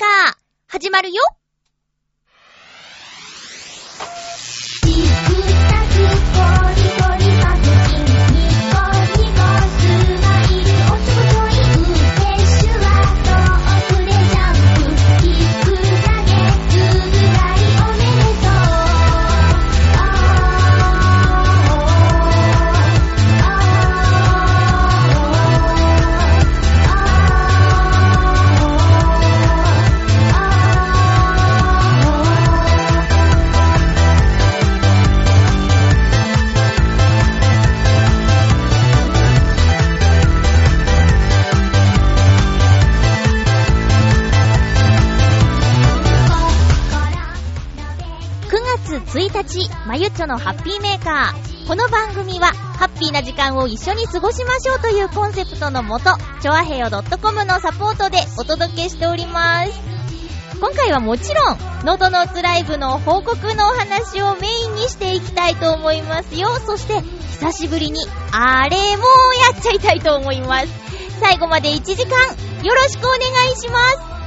カー、始まるよ。9月1日、まゆちょのハッピーメーカー。この番組は、ハッピーな時間を一緒に過ごしましょうというコンセプトのもと、ちょあへよ .com のサポートでお届けしております。今回はもちろん、ノートノーツライブの報告のお話をメインにしていきたいと思いますよ。そして、久しぶりに、あれもやっちゃいたいと思います。最後まで1時間、よろしくお願いします。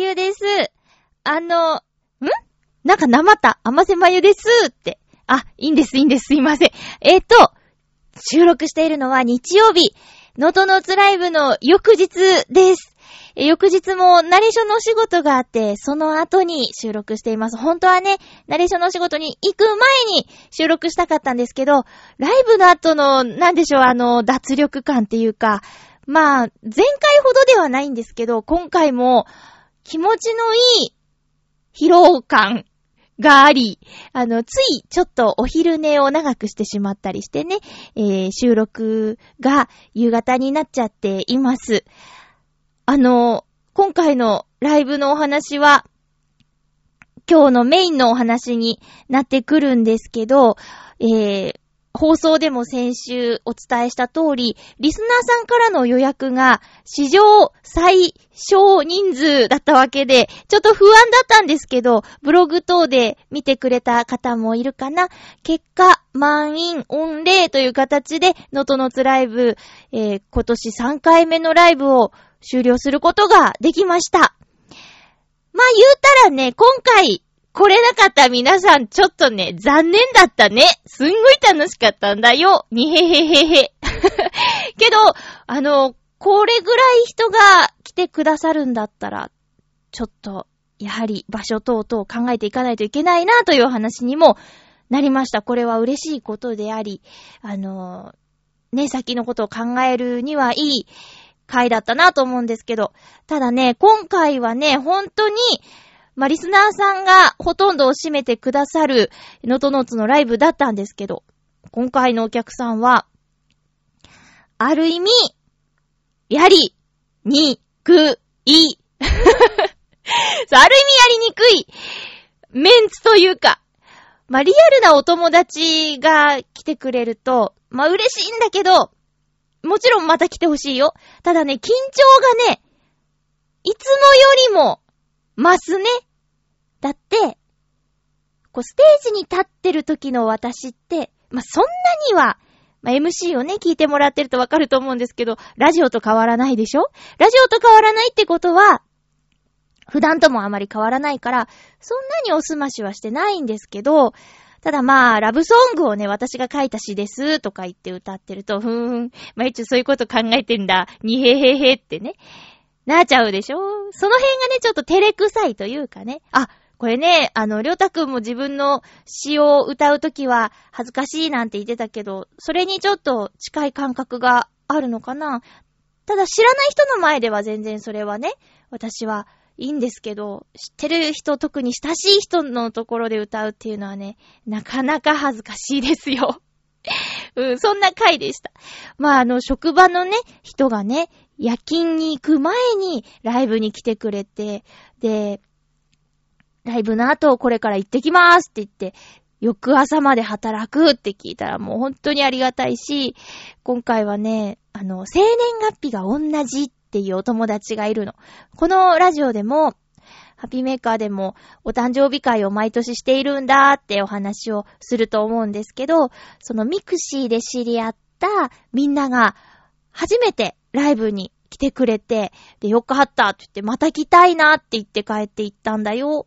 ゆです。あの、ん？なんかなまった、あまゆですって。あ、いいんです、いいんです、すいません。えっ、と、収録しているのは日曜日、ノートノーツライブの翌日です。翌日もナレーションのお仕事があって、その後に収録しています。本当はね、ナレーションのお仕事に行く前に収録したかったんですけど、ライブの後の、なんでしょう、あの、脱力感っていうか、まあ、前回ほどではないんですけど、今回も気持ちのいい疲労感があり、あの、ついちょっとお昼寝を長くしてしまったりしてね、えー収録が夕方になっちゃっています。あの、今回のライブのお話は、今日のメインのお話になってくるんですけど、えー、放送でも先週お伝えした通り、リスナーさんからの予約が史上最小人数だったわけで、ちょっと不安だったんですけど、ブログ等で見てくれた方もいるかな結果、満員御礼という形で、のとのつライブ、えー今年3回目のライブを終了することができました。まあ言うたらね、今回、来れなかった皆さん、ちょっとね、残念だったね。すんごい楽しかったんだよ。にへへへへ。けど、あの、これぐらい人が来てくださるんだったら、ちょっと、やはり場所等々考えていかないといけないなという話にもなりました。これは嬉しいことであり、あの、ね、先のことを考えるにはいい回だったなと思うんですけど、ただね、今回はね、本当に、まあ、リスナーさんがほとんどを占めてくださる、ノートノーツのライブだったんですけど、今回のお客さんは、ある意味、やり、に、く、い。ある意味やりにくい、メンツというか、まあ、リアルなお友達が来てくれると、まあ、嬉しいんだけど、もちろんまた来てほしいよ。ただね、緊張がね、いつもよりも、増すね。だって、こう、ステージに立ってる時の私って、まあ、そんなには、まあ、MC をね、聞いてもらってるとわかると思うんですけど、ラジオと変わらないでしょ？ラジオと変わらないってことは、普段ともあまり変わらないから、そんなにおすましはしてないんですけど、ただまあ、ラブソングをね、私が書いた詩ですとか言って歌ってると、ふーん、まゆちそういうこと考えてんだ、にへへへってね、なっちゃうでしょ？その辺がね、ちょっと照れくさいというかね、あ、これね、あの、りょうたくんも自分の詩を歌うときは恥ずかしいなんて言ってたけど、それにちょっと近い感覚があるのかなただ知らない人の前では全然それはね、私はいいんですけど、知ってる人、特に親しい人のところで歌うっていうのはね、なかなか恥ずかしいですよ。うん、そんな回でした。まあ、あの、職場のね、人がね、夜勤に行く前にライブに来てくれて、で、ライブの後これから行ってきますって言って、翌朝まで働くって聞いたらもう本当にありがたいし、今回はね、あの、生年月日が同じっていうお友達がいるの。このラジオでも、ハピーメーカーでもお誕生日会を毎年しているんだってお話をすると思うんですけど、そのミクシーで知り合ったみんなが初めてライブに来てくれて、で、よかったって言って、また来たいなって言って帰って行ったんだよ。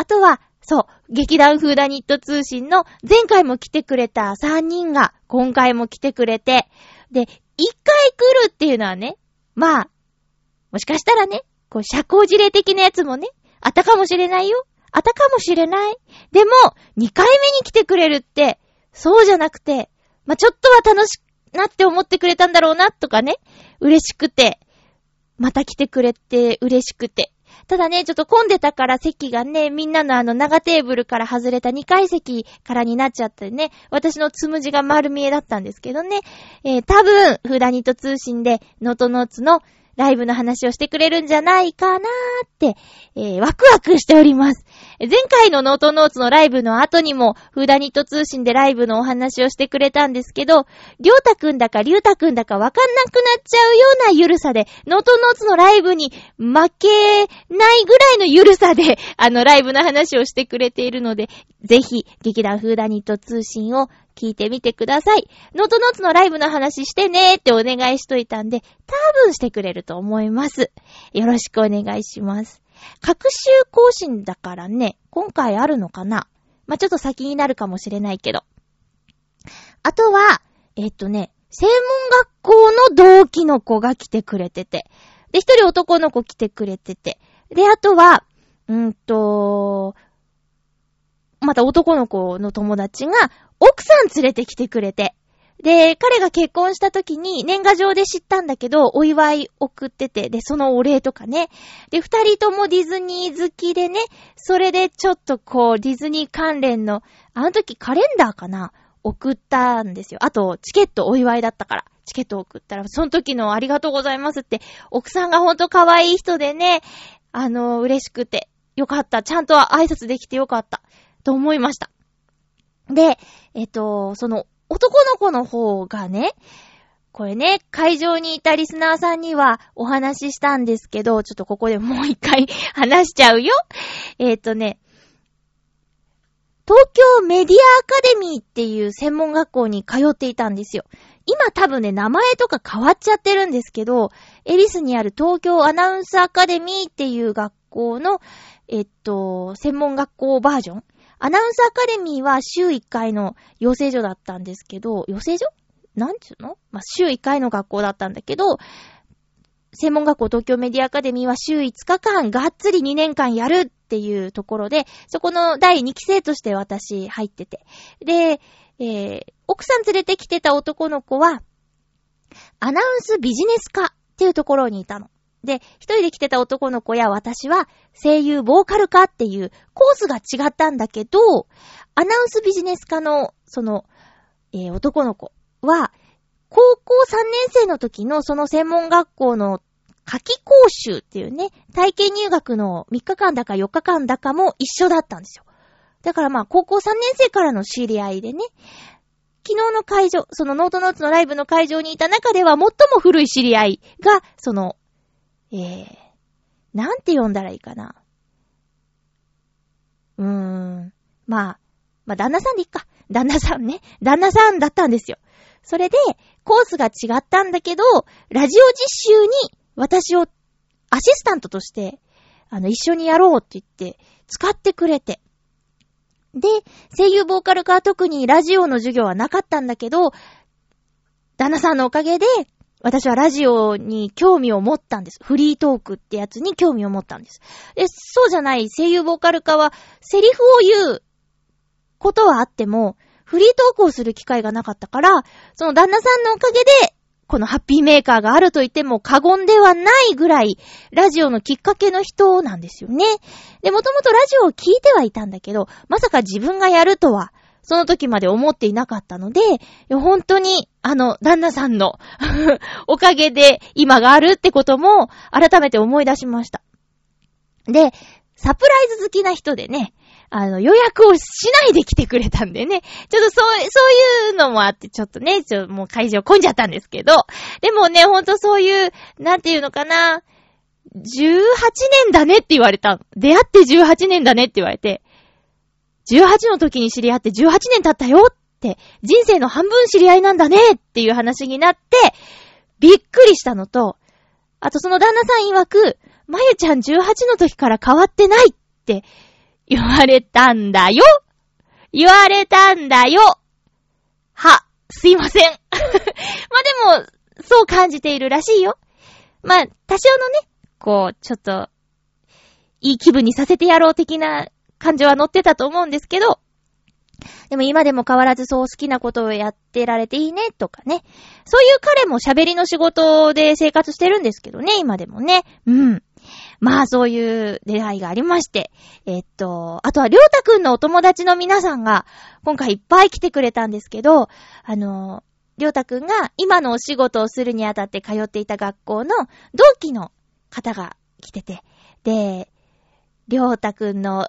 あとは、そう、劇団フーダニット通信の前回も来てくれた3人が今回も来てくれて、で、1回来るっていうのはね、まあ、もしかしたらね、こう、社交辞令的なやつもね、あったかもしれないよ。あったかもしれない。でも、2回目に来てくれるって、そうじゃなくて、まあ、ちょっとは楽しくなって思ってくれたんだろうな、とかね、嬉しくて、また来てくれて嬉しくて。ただね、ちょっと混んでたから席がね、みんなのあの長テーブルから外れた2階席からになっちゃってね、私のつむじが丸見えだったんですけどね、えー、多分、フーダニット通信で、のとのつのライブの話をしてくれるんじゃないかなーって、えー、ワクワクしております。前回のノートノーツのライブの後にも、フーダニット通信でライブのお話をしてくれたんですけど、りょうたくんだかりゅうたくんだかわかんなくなっちゃうようなゆるさで、ノートノーツのライブに負けないぐらいのゆるさで、あのライブの話をしてくれているので、ぜひ、劇団フーダニット通信を聞いてみてください。ノートノーツのライブの話してねーってお願いしといたんで、多分してくれると思います。よろしくお願いします。各週更新だからね、今回あるのかなまあ、ちょっと先になるかもしれないけど。あとは、えっとね、専門学校の同期の子が来てくれてて。で、一人男の子来てくれてて。で、あとは、うんと、また男の子の友達が奥さん連れてきてくれて。で、彼が結婚した時に年賀状で知ったんだけど、お祝い送ってて、で、そのお礼とかね。で、二人ともディズニー好きでね、それでちょっとこう、ディズニー関連の、あの時カレンダーかな？送ったんですよ。あと、チケットお祝いだったから。チケット送ったら、その時のありがとうございますって、奥さんがほんと可愛い人でね、あの、嬉しくて、よかった。ちゃんと挨拶できてよかった。と思いました。で、えっと、その男の子の方がね、これね、会場にいたリスナーさんにはお話ししたんですけど、ちょっとここでもう一回 話しちゃうよ。えっ、とね、東京メディアアカデミーっていう専門学校に通っていたんですよ。今多分ね、名前とか変わっちゃってるんですけど、エリスにある東京アナウンスアカデミーっていう学校の、えっと、専門学校バージョンアナウンスアカデミーは週1回の養成所だったんですけど、養成所？なんちゅうの？まあ、週1回の学校だったんだけど、専門学校東京メディアアカデミーは週5日間がっつり2年間やるっていうところで、そこの第2期生として私入ってて。で、えー、奥さん連れてきてた男の子は、アナウンスビジネス科っていうところにいたの。で、一人で来てた男の子や私は声優ボーカル科っていうコースが違ったんだけど、アナウンスビジネス科のその、えー、男の子は、高校3年生の時のその専門学校の夏季講習っていうね、体験入学の3日間だか4日間だかも一緒だったんですよ。だからまあ高校3年生からの知り合いでね、昨日の会場、そのノートノーツのライブの会場にいた中では最も古い知り合いが、そのえー、なんて読んだらいいかな。うーん。まあ、まあ、旦那さんでいっか。旦那さんね。旦那さんだったんですよ。それで、コースが違ったんだけど、ラジオ実習に私をアシスタントとして、あの、一緒にやろうって言って、使ってくれて。で、声優ボーカル科は特にラジオの授業はなかったんだけど、旦那さんのおかげで、私はラジオに興味を持ったんです。フリートークってやつに興味を持ったんです。で、そうじゃない声優ボーカル科は、セリフを言うことはあっても、フリートークをする機会がなかったから、その旦那さんのおかげで、このハッピーメーカーがあると言っても過言ではないぐらい、ラジオのきっかけの人なんですよね。で、もともとラジオを聞いてはいたんだけど、まさか自分がやるとは、その時まで思っていなかったので、本当に、あの、旦那さんの おかげで今があるってことも改めて思い出しました。で、サプライズ好きな人でね、あの、予約をしないで来てくれたんでね。ちょっとそう、そういうのもあって、ちょっとね、ちょ、もう会場混んじゃったんですけど。でもね、ほんとそういう、なんていうのかな。18年だねって言われた。出会って18年だねって言われて。18の時に知り合って18年経ったよって、人生の半分知り合いなんだねっていう話になって、びっくりしたのと、あとその旦那さん曰く、まゆちゃん18の時から変わってないって言われたんだよ言われたんだよは、すいません。まあでも、そう感じているらしいよ。まあ、多少のね、こう、ちょっと、いい気分にさせてやろう的な感じは乗ってたと思うんですけど、でも今でも変わらずそう好きなことをやってられていいね、とかね。そういう彼も喋りの仕事で生活してるんですけどね、今でもね。うん。まあそういう出会いがありまして。えっと、あとはりょうたくんのお友達の皆さんが今回いっぱい来てくれたんですけど、あの、りょうたくんが今のお仕事をするにあたって通っていた学校の同期の方が来てて、で、りょうたくんの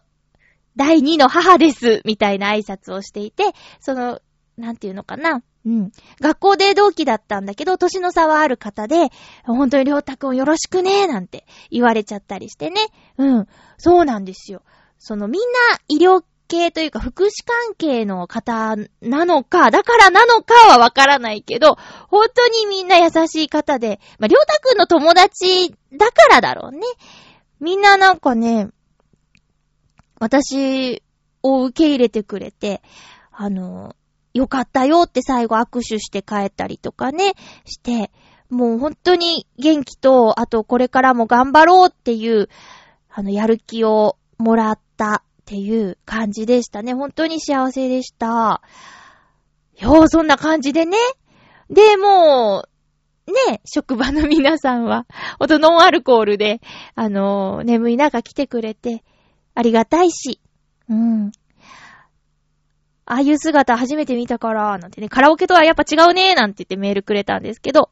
第二の母です、みたいな挨拶をしていて、その、なんていうのかな。うん。学校で同期だったんだけど、年の差はある方で、本当にりょうたくんよろしくね、なんて言われちゃったりしてね。うん。そうなんですよ。そのみんな医療系というか福祉関係の方なのか、だからなのかはわからないけど、本当にみんな優しい方で、まあ、りょうたくんの友達だからだろうね。みんななんかね、私を受け入れてくれて、あの、よかったよって最後握手して帰ったりとかね、して、もう本当に元気と、あとこれからも頑張ろうっていう、あの、やる気をもらったっていう感じでしたね。本当に幸せでした。よう、そんな感じでね。で、もう、ね、職場の皆さんは、ほんとノンアルコールで、あの、眠い中来てくれて、ありがたいし、うん。ああいう姿初めて見たから、なんてね、カラオケとはやっぱ違うねーなんて言ってメールくれたんですけど、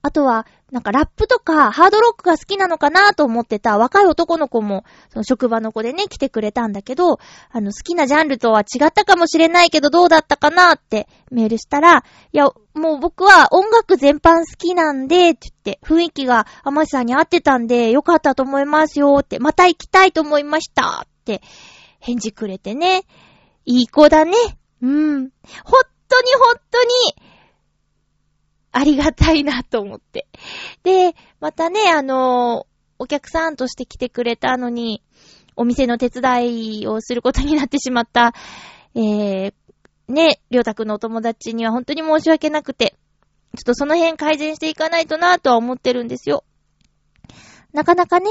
あとは、なんかラップとかハードロックが好きなのかなと思ってた若い男の子も、その職場の子でね、来てくれたんだけど、あの、好きなジャンルとは違ったかもしれないけどどうだったかなってメールしたら、いや、もう僕は音楽全般好きなんで、って言って、雰囲気が甘さんに合ってたんで、よかったと思いますよって、また行きたいと思いましたって、返事くれてね。いい子だね。うん。ほっとにほっとに、ありがたいなと思って。で、またね、あの、お客さんとして来てくれたのに、お店の手伝いをすることになってしまった、えー、ね、りょうたくんのお友達には本当に申し訳なくて、ちょっとその辺改善していかないとなとは思ってるんですよ。なかなかね、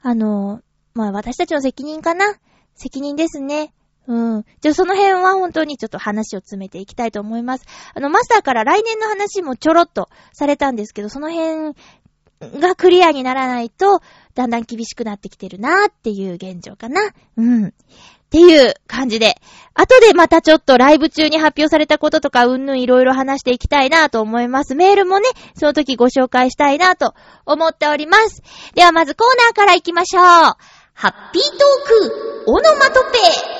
あの、まあ私たちの責任かな責任ですね。うん。じゃあその辺は本当にちょっと話を詰めていきたいと思います。あの、マスターから来年の話もちょろっとされたんですけど、その辺がクリアにならないと、だんだん厳しくなってきてるなーっていう現状かな。うん。っていう感じで、後でまたちょっとライブ中に発表されたこととか、うんぬんいろいろ話していきたいなと思います。メールもね、その時ご紹介したいなと思っております。ではまずコーナーから行きましょう。ハッピートーク、オノマトペ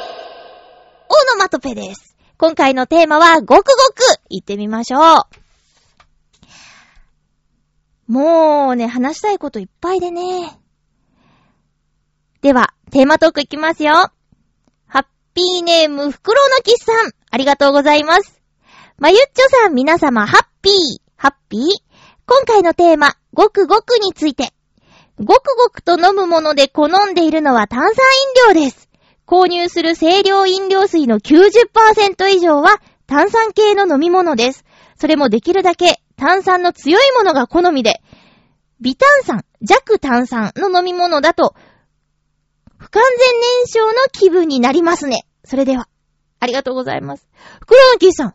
オノマトペです。今回のテーマは、ごくごく行ってみましょう。もうね、話したいこといっぱいでね。では、テーマトークいきますよ。ハッピーネーム、フクロウのキスさん、ありがとうございます。まゆっちょさん、皆様、ハッピー、ハッピー。今回のテーマ、ごくごくについて。ごくごくと飲むもので好んでいるのは炭酸飲料です。購入する清涼飲料水の90%以上は炭酸系の飲み物です。それもできるだけ炭酸の強いものが好みで、微炭酸、弱炭酸の飲み物だと、不完全燃焼の気分になりますね。それでは、ありがとうございます。袋キーさん、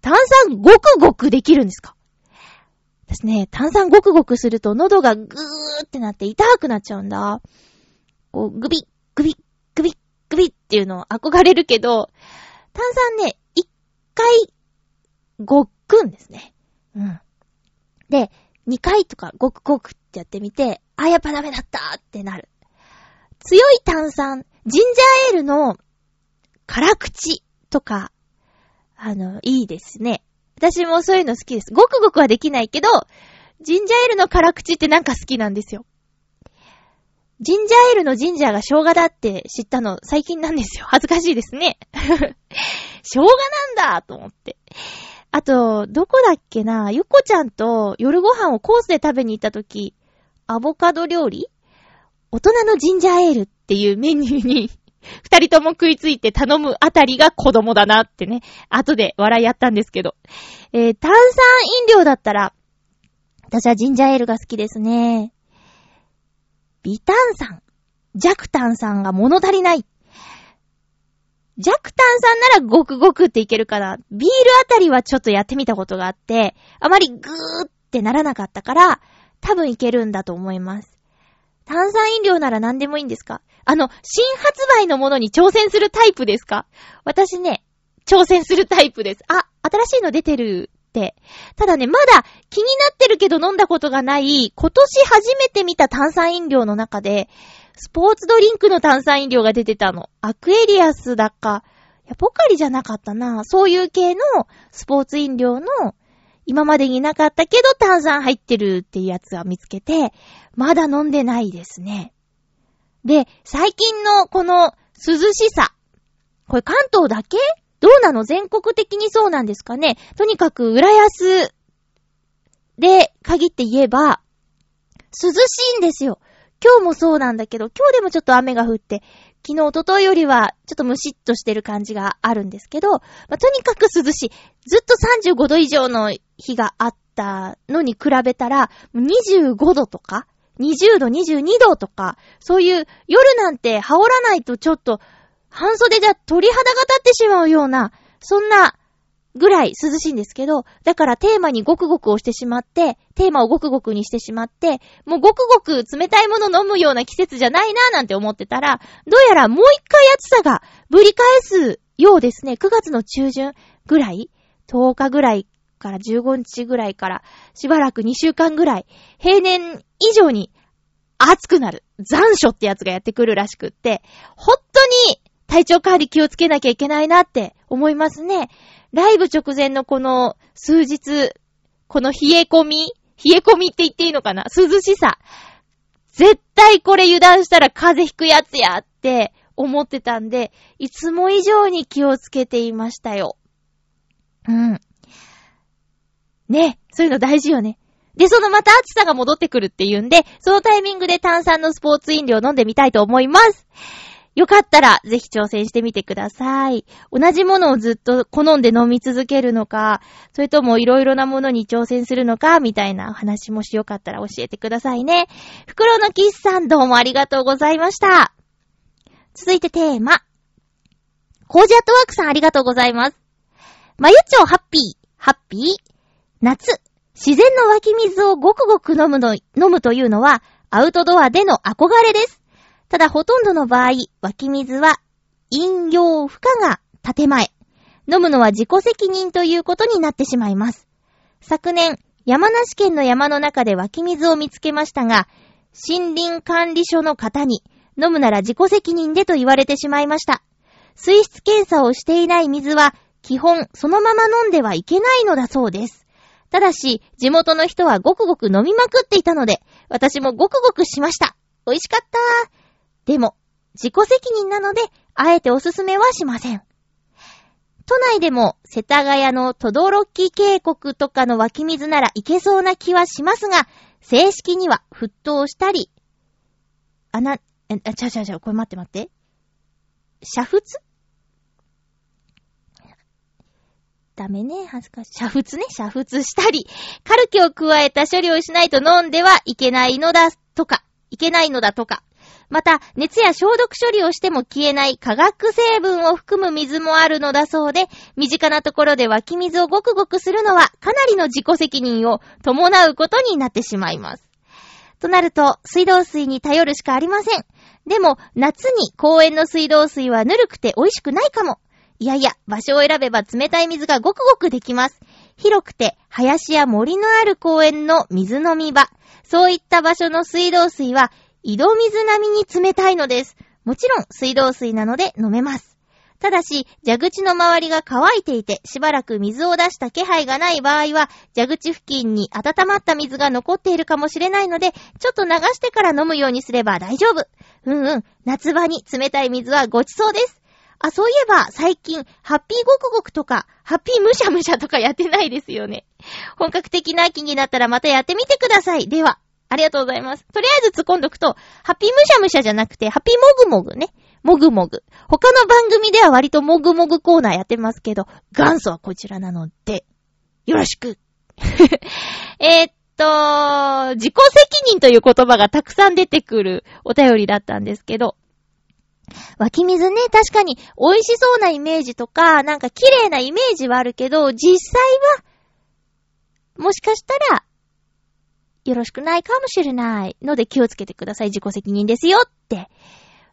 炭酸ごくごくできるんですか？私ね、炭酸ごくごくすると喉がぐーってなって痛くなっちゃうんだ。こう、ぐび、ぐび、ぐび、ぐびっていうのを憧れるけど、炭酸ね、一回、ごっくんですね。うん。で、二回とかごくごくってやってみて、あ、やっぱダメだったってなる。強い炭酸、ジンジャーエールの辛口とか、あの、いいですね。私もそういうの好きです。ごくごくはできないけど、ジンジャーエールの辛口ってなんか好きなんですよ。ジンジャーエールのジンジャーが生姜だって知ったの最近なんですよ。恥ずかしいですね。生姜なんだと思って。あと、どこだっけな？ゆっこちゃんと夜ご飯をコースで食べに行った時、アボカド料理？大人のジンジャーエールっていうメニューに二人とも食いついて頼むあたりが子供だなってね、後で笑いやったんですけど。えー、炭酸飲料だったら、私はジンジャーエールが好きですね。微炭酸、弱炭酸が物足りない。弱炭酸ならごくごくっていけるから、ビールあたりはちょっとやってみたことがあって、あまりぐーってならなかったから、多分いけるんだと思います。炭酸飲料なら何でもいいんですか？あの、新発売のものに挑戦するタイプですか？私ね、挑戦するタイプです。あ、新しいの出てる。ただね、まだ気になってるけど飲んだことがない、今年初めて見た炭酸飲料の中で、スポーツドリンクの炭酸飲料が出てたの。アクエリアスだか、いや、ポカリじゃなかったな。そういう系のスポーツ飲料の今までになかったけど炭酸入ってるっていうやつは見つけて、まだ飲んでないですね。で、最近のこの涼しさ。これ関東だけどうなの？全国的にそうなんですかね？とにかく浦安で限って言えば、涼しいんですよ。今日もそうなんだけど、今日でもちょっと雨が降って、昨日、おとといよりは、ちょっとムシッとしてる感じがあるんですけど、まあ、とにかく涼しい。ずっと35度以上の日があったのに比べたら、25度とか、20度、22度とか、そういう夜なんて羽織らないとちょっと半袖じゃ鳥肌が立ってしまうような、そんなぐらい涼しいんですけど、だからテーマにごくごくをしてしまって、テーマをごくごくにしてしまって、もうごくごく冷たいもの飲むような季節じゃないなーなんて思ってたら、どうやらもう一回暑さがぶり返すようですね。9月の中旬ぐらい ?10 日ぐらいから15日ぐらいからしばらく2週間ぐらい、平年以上に暑くなる。残暑ってやつがやってくるらしくって、本当に体調管理気をつけなきゃいけないなって思いますね。ライブ直前のこの数日、この冷え込み冷え込みって言っていいのかな？涼しさ。絶対これ油断したら風邪ひくやつやって思ってたんで、いつも以上に気をつけていましたよ。うん。ね、そういうの大事よね。で、そのまた暑さが戻ってくるっていうんで、そのタイミングで炭酸のスポーツ飲料飲んでみたいと思います。よかったら、ぜひ挑戦してみてください。同じものをずっと好んで飲み続けるのか、それともいろいろなものに挑戦するのか、みたいな話もしよかったら教えてくださいね。袋のキスさんどうもありがとうございました。続いてテーマ。コージアットワークさんありがとうございます。まゆちょハッピー、ハッピー。夏、自然の湧き水をごくごく飲むの、飲むというのは、アウトドアでの憧れです。ただほとんどの場合、湧き水は飲用負荷が建前。飲むのは自己責任ということになってしまいます。昨年、山梨県の山の中で湧き水を見つけましたが、森林管理所の方に、飲むなら自己責任でと言われてしまいました。水質検査をしていない水は、基本そのまま飲んではいけないのだそうです。ただし、地元の人はごくごく飲みまくっていたので、私もごくごくしました。美味しかったでも、自己責任なので、あえておすすめはしません。都内でも、世田谷のトドロキ渓谷とかの湧き水ならいけそうな気はしますが、正式には沸騰したり、あな、え、ちゃうちゃうちゃう、これ待って待って。煮沸ダメね、恥ずかしい。煮沸ね、煮沸したり、カルキを加えた処理をしないと飲んではいけないのだ、とか、いけないのだとか。また、熱や消毒処理をしても消えない化学成分を含む水もあるのだそうで、身近なところで湧き水をごくごくするのは、かなりの自己責任を伴うことになってしまいます。となると、水道水に頼るしかありません。でも、夏に公園の水道水はぬるくて美味しくないかも。いやいや、場所を選べば冷たい水がごくごくできます。広くて、林や森のある公園の水飲み場。そういった場所の水道水は、井戸水並みに冷たいのです。もちろん、水道水なので飲めます。ただし、蛇口の周りが乾いていて、しばらく水を出した気配がない場合は、蛇口付近に温まった水が残っているかもしれないので、ちょっと流してから飲むようにすれば大丈夫。うんうん、夏場に冷たい水はごちそうです。あ、そういえば、最近、ハッピーごくごくとか、ハッピーむしゃむしゃとかやってないですよね。本格的な秋になったらまたやってみてください。では、ありがとうございます。とりあえず突っ込んどくと、ハッピーむしゃむしゃじゃなくて、ハッピーもぐもぐね。もぐもぐ。他の番組では割ともぐもぐコーナーやってますけど、元祖はこちらなので、よろしく。えっと、自己責任という言葉がたくさん出てくるお便りだったんですけど、湧き水ね、確かに美味しそうなイメージとか、なんか綺麗なイメージはあるけど、実際は、もしかしたら、よろしくないかもしれないので気をつけてください。自己責任ですよって。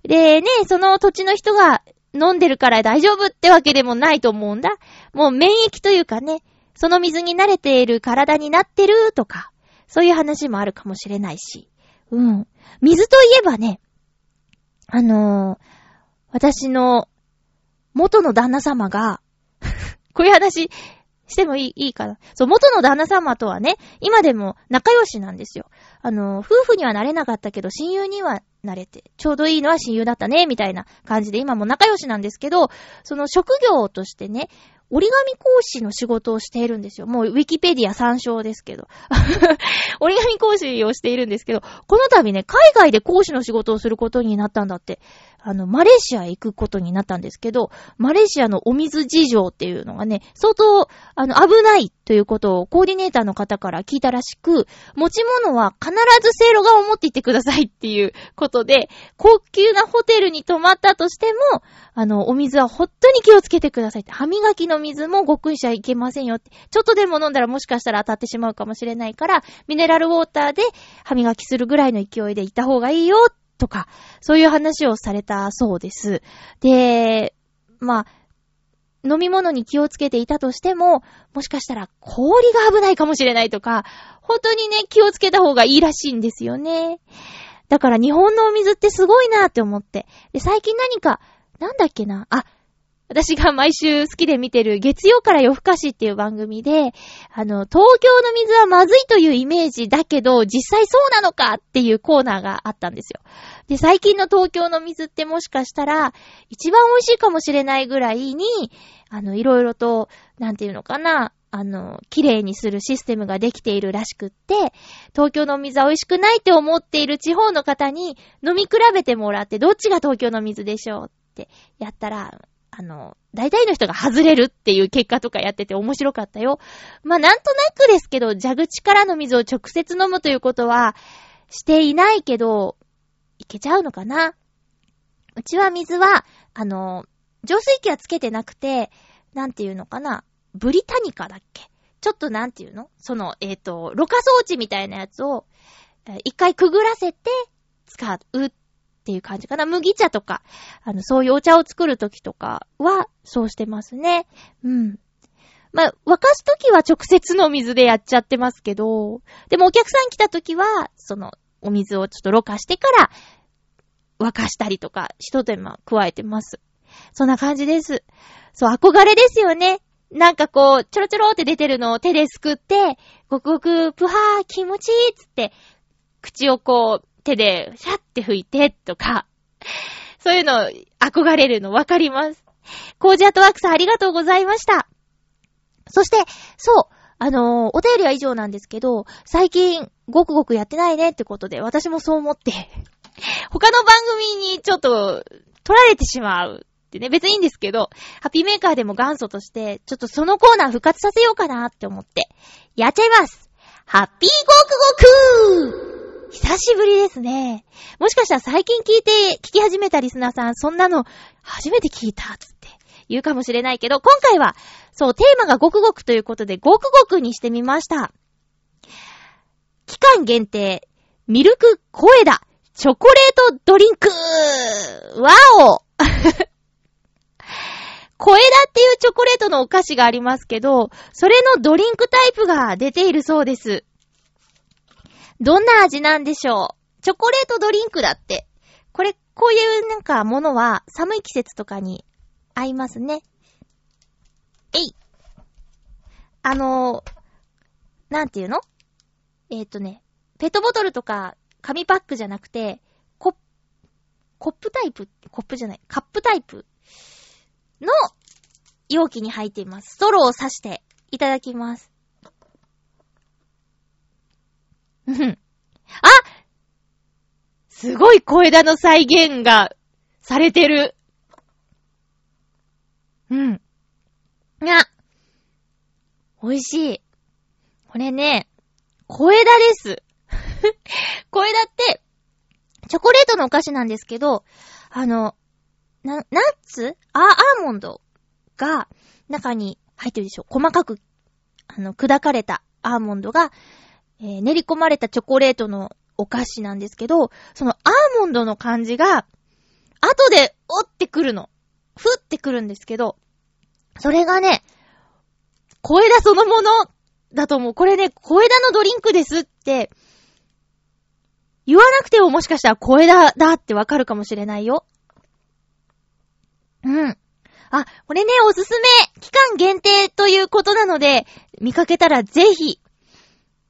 でね、その土地の人が飲んでるから大丈夫ってわけでもないと思うんだ。もう免疫というかね、その水に慣れている体になってるとか、そういう話もあるかもしれないし。うん。水といえばね、あのー、私の元の旦那様が こういう話してもいい、いいかな。そう、元の旦那様とはね、今でも仲良しなんですよ。あの、夫婦にはなれなかったけど、親友にはなれて、ちょうどいいのは親友だったね、みたいな感じで、今も仲良しなんですけど、その職業としてね、折り紙講師の仕事をしているんですよ。もうウィキペディア参照ですけど。折り紙講師をしているんですけど、この度ね、海外で講師の仕事をすることになったんだって。あの、マレーシアへ行くことになったんですけど、マレーシアのお水事情っていうのがね、相当、あの、危ないということをコーディネーターの方から聞いたらしく、持ち物は必ずせいろがを持っていってくださいっていうことで、高級なホテルに泊まったとしても、あの、お水は本当に気をつけてくださいって。歯磨きの水もごくんしちゃいけませんよって。ちょっとでも飲んだらもしかしたら当たってしまうかもしれないから、ミネラルウォーターで歯磨きするぐらいの勢いでいた方がいいよとか、そういう話をされたそうです。で、まあ、飲み物に気をつけていたとしても、もしかしたら氷が危ないかもしれないとか、本当にね、気をつけた方がいいらしいんですよね。だから日本のお水ってすごいなって思って。で、最近何か、なんだっけな、あ、私が毎週好きで見てる月曜から夜更かしっていう番組で、あの、東京の水はまずいというイメージだけど、実際そうなのかっていうコーナーがあったんですよ。で、最近の東京の水ってもしかしたら、一番美味しいかもしれないぐらいに、あの、いろいろと、なんていうのかな、あの、綺麗にするシステムができているらしくって、東京の水は美味しくないって思っている地方の方に飲み比べてもらって、どっちが東京の水でしょうってやったら、あの、大体の人が外れるっていう結果とかやってて面白かったよ。まあ、なんとなくですけど、蛇口からの水を直接飲むということはしていないけど、いけちゃうのかな？うちは水は、あの、浄水器はつけてなくて、なんていうのかな？ブリタニカだっけ？ちょっとなんていうの？その、えっ、ー、と、ろ過装置みたいなやつを、一回くぐらせて使うっっていう感じかな。麦茶とか、あの、そういうお茶を作るときとかは、そうしてますね。うん。まあ、沸かすときは直接の水でやっちゃってますけど、でもお客さん来たときは、その、お水をちょっとろ過してから、沸かしたりとか、一手間加えてます。そんな感じです。そう、憧れですよね。なんかこう、ちょろちょろって出てるのを手ですくって、ごくごく、ぷはー、気持ちいいっつって、口をこう、手でシャッて拭いてとか、そういうの憧れるのわかります。コージアートワークさんありがとうございました。そして、そう、あのー、お便りは以上なんですけど、最近、ごくごくやってないねってことで、私もそう思って他の番組にちょっと取られてしまうってね、別にいいんですけど、ハッピーメーカーでも元祖として、ちょっとそのコーナー復活させようかなって思って、やっちゃいますハッピーゴークゴク久しぶりですね。もしかしたら最近聞いて、聞き始めたリスナーさん、そんなの初めて聞いたつって言うかもしれないけど、今回は、そう、テーマがゴクゴクということで、ゴクゴクにしてみました。期間限定、ミルクコエダ、チョコレートドリンクわお 小枝っていうチョコレートのお菓子がありますけど、それのドリンクタイプが出ているそうです。どんな味なんでしょう？チョコレートドリンクだって。これ、こういうなんかものは寒い季節とかに合いますね。えい。あのなんていうの？えっ、ー、とね、ペットボトルとか紙パックじゃなくて、コップ、コップタイプ？コップじゃない、カップタイプ？の容器に入っています。ストローを刺していただきます。あすごい小枝の再現がされてる。うん。あ美味しい。これね、小枝です。小枝って、チョコレートのお菓子なんですけど、あの、な、ナッツ？あ、アーモンドが中に入ってるでしょ。細かく、あの、砕かれたアーモンドが、えー、練り込まれたチョコレートのお菓子なんですけど、そのアーモンドの感じが、後で、おってくるの。ふってくるんですけど、それがね、小枝そのものだと思う。これね、小枝のドリンクですって、言わなくてももしかしたら小枝だってわかるかもしれないよ。うん。あ、これね、おすすめ期間限定ということなので、見かけたらぜひ、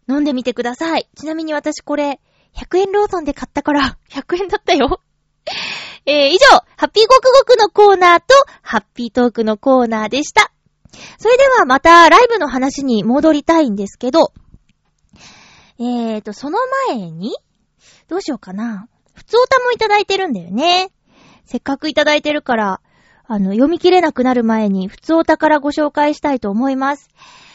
飲んでみてください。ちなみに私これ、100円ローソンで買ったから、100円だったよ。えー、以上、ハッピーゴクゴクのコーナーと、ハッピートークのコーナーでした。それではまたライブの話に戻りたいんですけど、えーと、その前に、どうしようかな。普通歌もいただいてるんだよね。せっかくいただいてるから、あの、読み切れなくなる前に、普通お宝ご紹介したいと思います。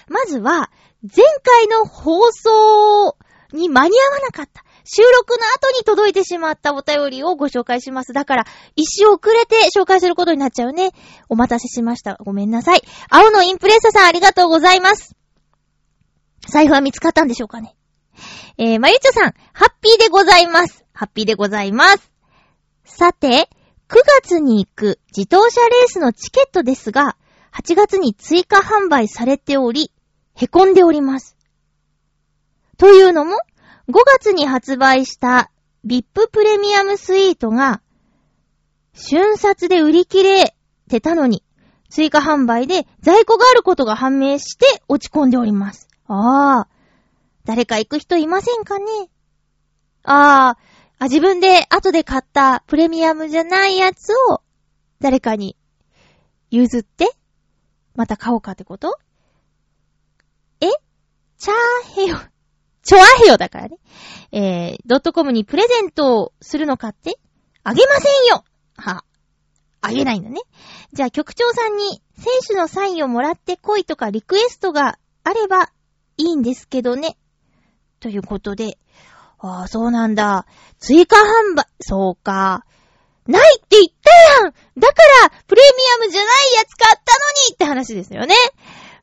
まずは、前回の放送に間に合わなかった。収録の後に届いてしまったお便りをご紹介します。だから、一周遅れて紹介することになっちゃうね。お待たせしました。ごめんなさい。青のインプレッサさんありがとうございます。財布は見つかったんでしょうかね。えー、まゆちょさん、ハッピーでございます。ハッピーでございます。さて、9月に行く自動車レースのチケットですが、8月に追加販売されており、へこんでおります。というのも、5月に発売した VIP プレミアムスイートが、瞬殺で売り切れてたのに、追加販売で在庫があることが判明して落ち込んでおります。ああ、誰か行く人いませんかね？ああ、あ、自分で後で買ったプレミアムじゃないやつを誰かに譲ってまた買おうかってこと？え？チャーヘヨ、チョアヘヨだからね。えー、ドットコムにプレゼントをするのかって？あげませんよは、あげないんだね。じゃあ局長さんに選手のサインをもらってこいとかリクエストがあればいいんですけどね。ということで、ああ、そうなんだ。追加販売、そうか。ないって言ったやんだから、プレミアムじゃないやつ買ったのにって話ですよね。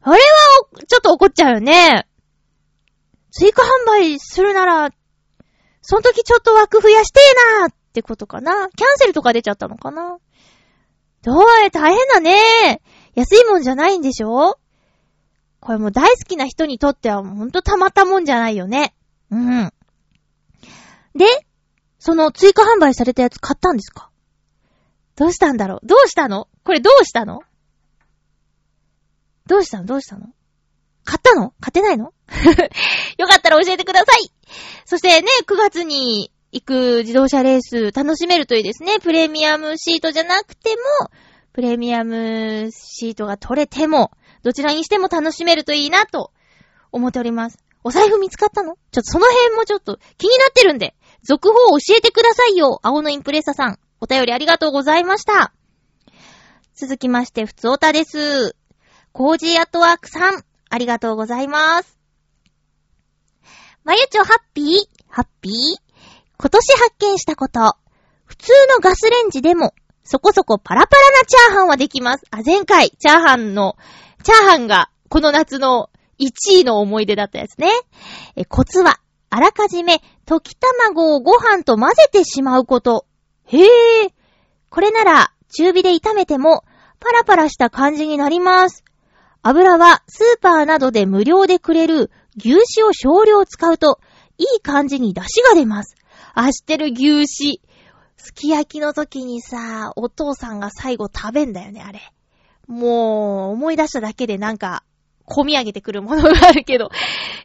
あれは、ちょっと怒っちゃうよね。追加販売するなら、その時ちょっと枠増やしてえなーってことかな。キャンセルとか出ちゃったのかな。どうえ、大変だね。安いもんじゃないんでしょこれもう大好きな人にとってはほんとたまったもんじゃないよね。うん。で、その追加販売されたやつ買ったんですか？どうしたんだろう？どうしたの？これどうしたの？どうしたの？どうしたの？買ったの？買ってないの？よかったら教えてくださいそしてね、9月に行く自動車レース楽しめるといいですね。プレミアムシートじゃなくても、プレミアムシートが取れても、どちらにしても楽しめるといいなと思っております。お財布見つかったの？ちょっとその辺もちょっと気になってるんで、続報を教えてくださいよ。青のインプレッサさん。お便りありがとうございました。続きまして、ふつおたです。コージーアットワークさん。ありがとうございます。まゆちょハッピーハッピー？今年発見したこと。普通のガスレンジでも、そこそこパラパラなチャーハンはできます。あ、前回、チャーハンの、チャーハンが、この夏の1位の思い出だったやつね。え、コツは、あらかじめ、溶き卵をご飯と混ぜてしまうこと。へえ。これなら、中火で炒めても、パラパラした感じになります。油は、スーパーなどで無料でくれる、牛脂を少量使うと、いい感じに出汁が出ます。あ、知ってる牛脂。すき焼きの時にさ、お父さんが最後食べんだよね、あれ。もう、思い出しただけでなんか、込み上げてくるものがあるけど。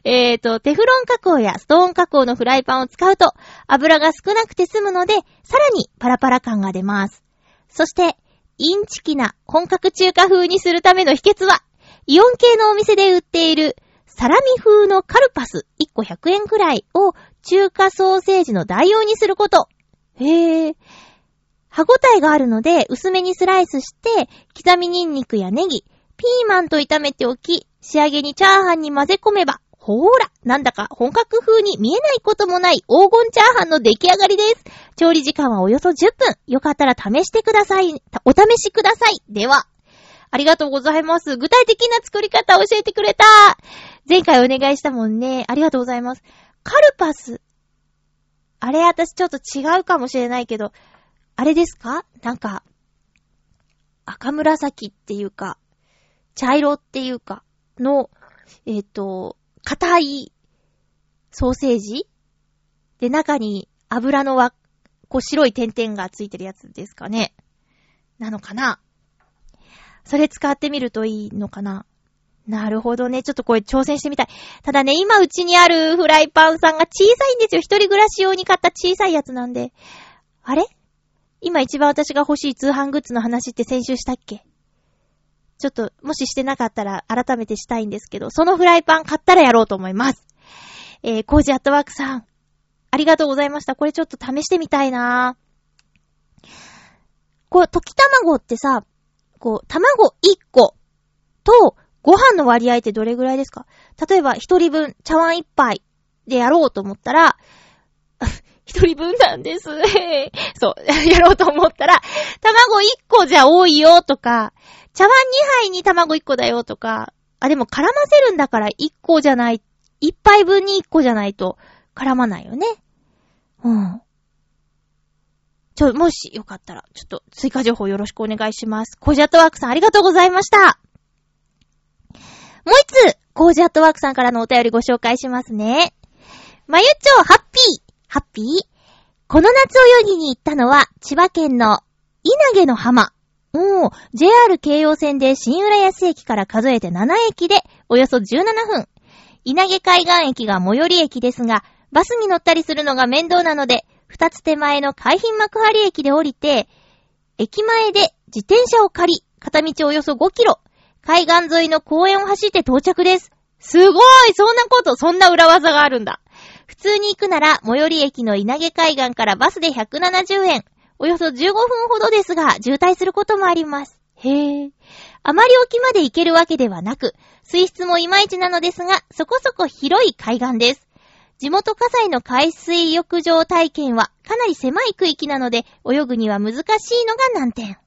えーと、テフロン加工やストーン加工のフライパンを使うと、油が少なくて済むので、さらにパラパラ感が出ます。そして、インチキな本格中華風にするための秘訣は、イオン系のお店で売っている、サラミ風のカルパス1個100円くらいを中華ソーセージの代用にすること。へぇ。歯ごたえがあるので、薄めにスライスして、刻みニンニクやネギ、ピーマンと炒めておき、仕上げにチャーハンに混ぜ込めば、ほーら、なんだか本格風に見えないこともない黄金チャーハンの出来上がりです。調理時間はおよそ10分。よかったら試してください。お試しください。では。ありがとうございます。具体的な作り方教えてくれた。前回お願いしたもんね。ありがとうございます。カルパス。あれ、私ちょっと違うかもしれないけど、あれですか？なんか、赤紫っていうか、茶色っていうか、の、えっ、ー、と、硬いソーセージ？で、中に油のわ、こう白い点々がついてるやつですかね。なのかな？それ使ってみるといいのかな？なるほどね。ちょっとこれ挑戦してみたい。ただね、今うちにあるフライパンさんが小さいんですよ。一人暮らし用に買った小さいやつなんで。あれ？今一番私が欲しい通販グッズの話って先週したっけ？ちょっと、もししてなかったら改めてしたいんですけど、そのフライパン買ったらやろうと思います。えー、コージアットワークさん、ありがとうございました。これちょっと試してみたいなこう、溶き卵ってさ、こう、卵1個とご飯の割合ってどれぐらいですか？例えば一人分茶碗1杯でやろうと思ったら、一人分なんです。そう、やろうと思ったら、卵1個じゃ多いよとか、茶碗2杯に卵1個だよとか、あ、でも絡ませるんだから1個じゃない、1杯分に1個じゃないと絡まないよね。うん。ちょ、もしよかったら、ちょっと追加情報よろしくお願いします。コージアットワークさんありがとうございました。もう一つ、コージアットワークさんからのお便りご紹介しますね。まゆちょ、ハッピー、ハッピーこの夏泳ぎに行ったのは、千葉県の稲毛の浜。おー、JR 京葉線で新浦安駅から数えて7駅で、およそ17分。稲毛海岸駅が最寄り駅ですが、バスに乗ったりするのが面倒なので、二つ手前の海浜幕張駅で降りて、駅前で自転車を借り、片道およそ5キロ、海岸沿いの公園を走って到着です。すごいそんなこと、そんな裏技があるんだ。普通に行くなら、最寄り駅の稲毛海岸からバスで170円。およそ15分ほどですが、渋滞することもあります。へぇ。あまり沖まで行けるわけではなく、水質もいまいちなのですが、そこそこ広い海岸です。地元火災の海水浴場体験はかなり狭い区域なので、泳ぐには難しいのが難点。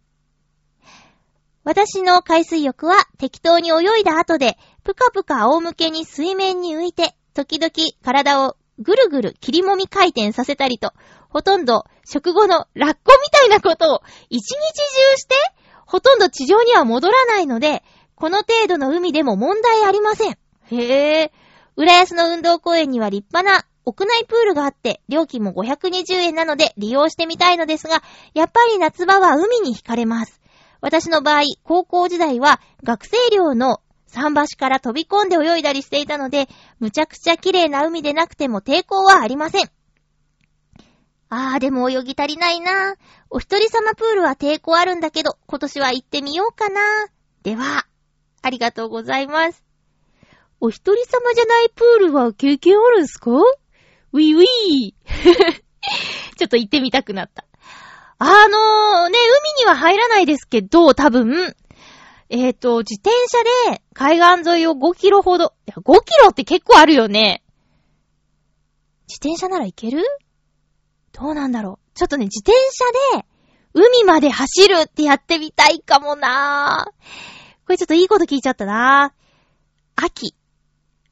私の海水浴は適当に泳いだ後で、ぷかぷか仰向けに水面に浮いて、時々体をぐるぐる切りもみ回転させたりと、ほとんど食後のラッコみたいなことを一日中して、ほとんど地上には戻らないので、この程度の海でも問題ありません。へえ。浦安の運動公園には立派な屋内プールがあって、料金も520円なので利用してみたいのですが、やっぱり夏場は海に惹かれます。私の場合、高校時代は学生寮の桟橋から飛び込んで泳いだりしていたので、むちゃくちゃ綺麗な海でなくても抵抗はありません。あー、でも泳ぎ足りないな。お一人様プールは抵抗あるんだけど、今年は行ってみようかな。では、ありがとうございます。お一人様じゃないプールは経験あるんすか？ウィウィー。ちょっと行ってみたくなった。あのー、ね、海には入らないですけど、多分、えっ、ー、と、自転車で海岸沿いを5キロほど、いや、5キロって結構あるよね。自転車なら行ける？どうなんだろう。ちょっとね、自転車で海まで走るってやってみたいかもなぁこれちょっといいこと聞いちゃったなぁ秋。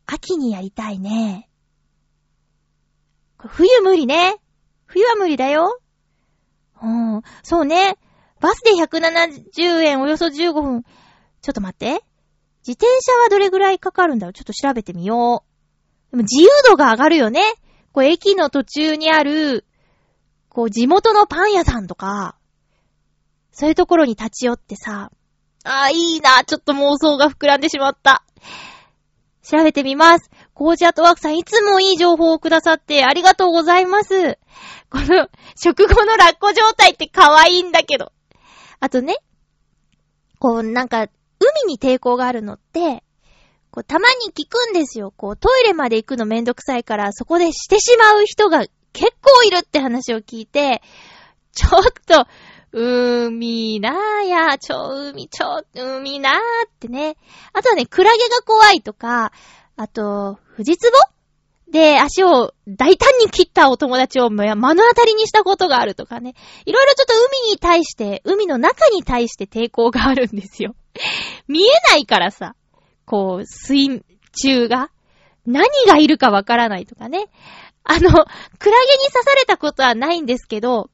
秋にやりたいね。冬無理ね。冬は無理だよ。うん。そうね。バスで170円およそ15分。ちょっと待って。自転車はどれぐらいかかるんだろう？ちょっと調べてみよう。でも自由度が上がるよね。こう駅の途中にある、こう地元のパン屋さんとか、そういうところに立ち寄ってさ、ああ、いいな。ちょっと妄想が膨らんでしまった。調べてみます。コージアトワークさんいつもいい情報をくださってありがとうございます。この、食後のラッコ状態って可愛いんだけど。あとね、こうなんか、海に抵抗があるのって、こうたまに聞くんですよ。こうトイレまで行くのめんどくさいからそこでしてしまう人が結構いるって話を聞いて、ちょっと、海なーや、ちょ、海、ちょ、海なーってね。あとはね、クラゲが怖いとか、あと、富士壺？で、足を大胆に切ったお友達を目の当たりにしたことがあるとかね。いろいろちょっと海に対して、海の中に対して抵抗があるんですよ。見えないからさ、こう、水中が、何がいるかわからないとかね。あの、クラゲに刺されたことはないんですけど、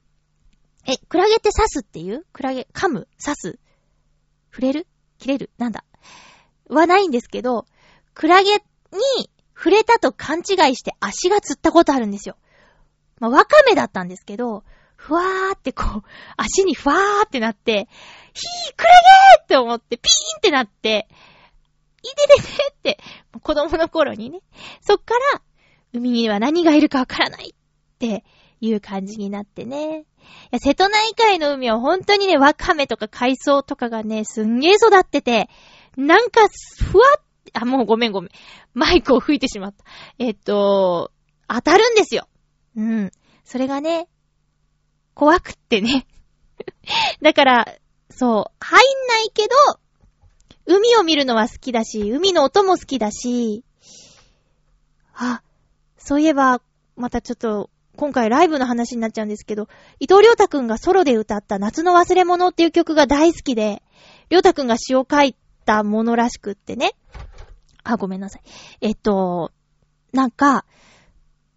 え、クラゲって刺すっていう？クラゲ、噛む？刺す？触れる？切れる？なんだ？はないんですけど、クラゲに触れたと勘違いして足がつったことあるんですよ。まあ、ワカメだったんですけど、ふわーってこう、足にふわーってなって、ひー、クラゲーって思って、ピーンってなって、いでででって、子供の頃にね、そっから、海には何がいるかわからないっていう感じになってね。いや、瀬戸内海の海は本当にね、ワカメとか海藻とかがね、すんげー育ってて、なんか、ふわっ、あ、もうごめんごめん。マイクを吹いてしまった。えっと、当たるんですよ。うん。それがね、怖くってね。だから、そう、入んないけど、海を見るのは好きだし、海の音も好きだし、あ、そういえば、またちょっと今回ライブの話になっちゃうんですけど、伊藤良太くんがソロで歌った夏の忘れ物っていう曲が大好きで、良太くんが詩を書いたものらしくってね。あ、ごめんなさい。えっと、なんか、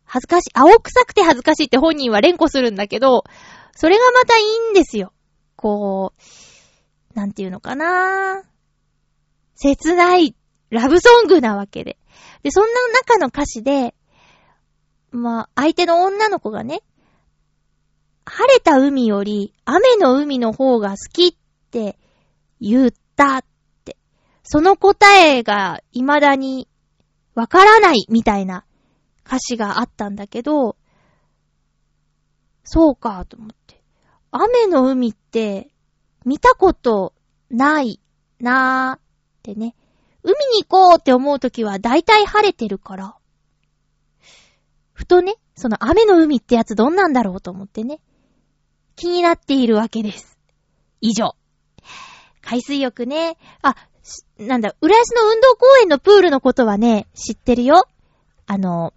恥ずかしい、青臭くて恥ずかしいって本人は連呼するんだけど、それがまたいいんですよ。こう、なんていうのかな切ないラブソングなわけで。で、そんな中の歌詞で、まあ、相手の女の子がね、晴れた海より雨の海の方が好きって言ったって。その答えが未だにわからないみたいな歌詞があったんだけど、そうかと思って。雨の海って見たことないなーってね。海に行こうって思うときは大体晴れてるから。ふとね、その雨の海ってやつどんなんだろうと思ってね、気になっているわけです。以上。海水浴ね、あ、なんだ、浦安の運動公園のプールのことはね、知ってるよ。あの、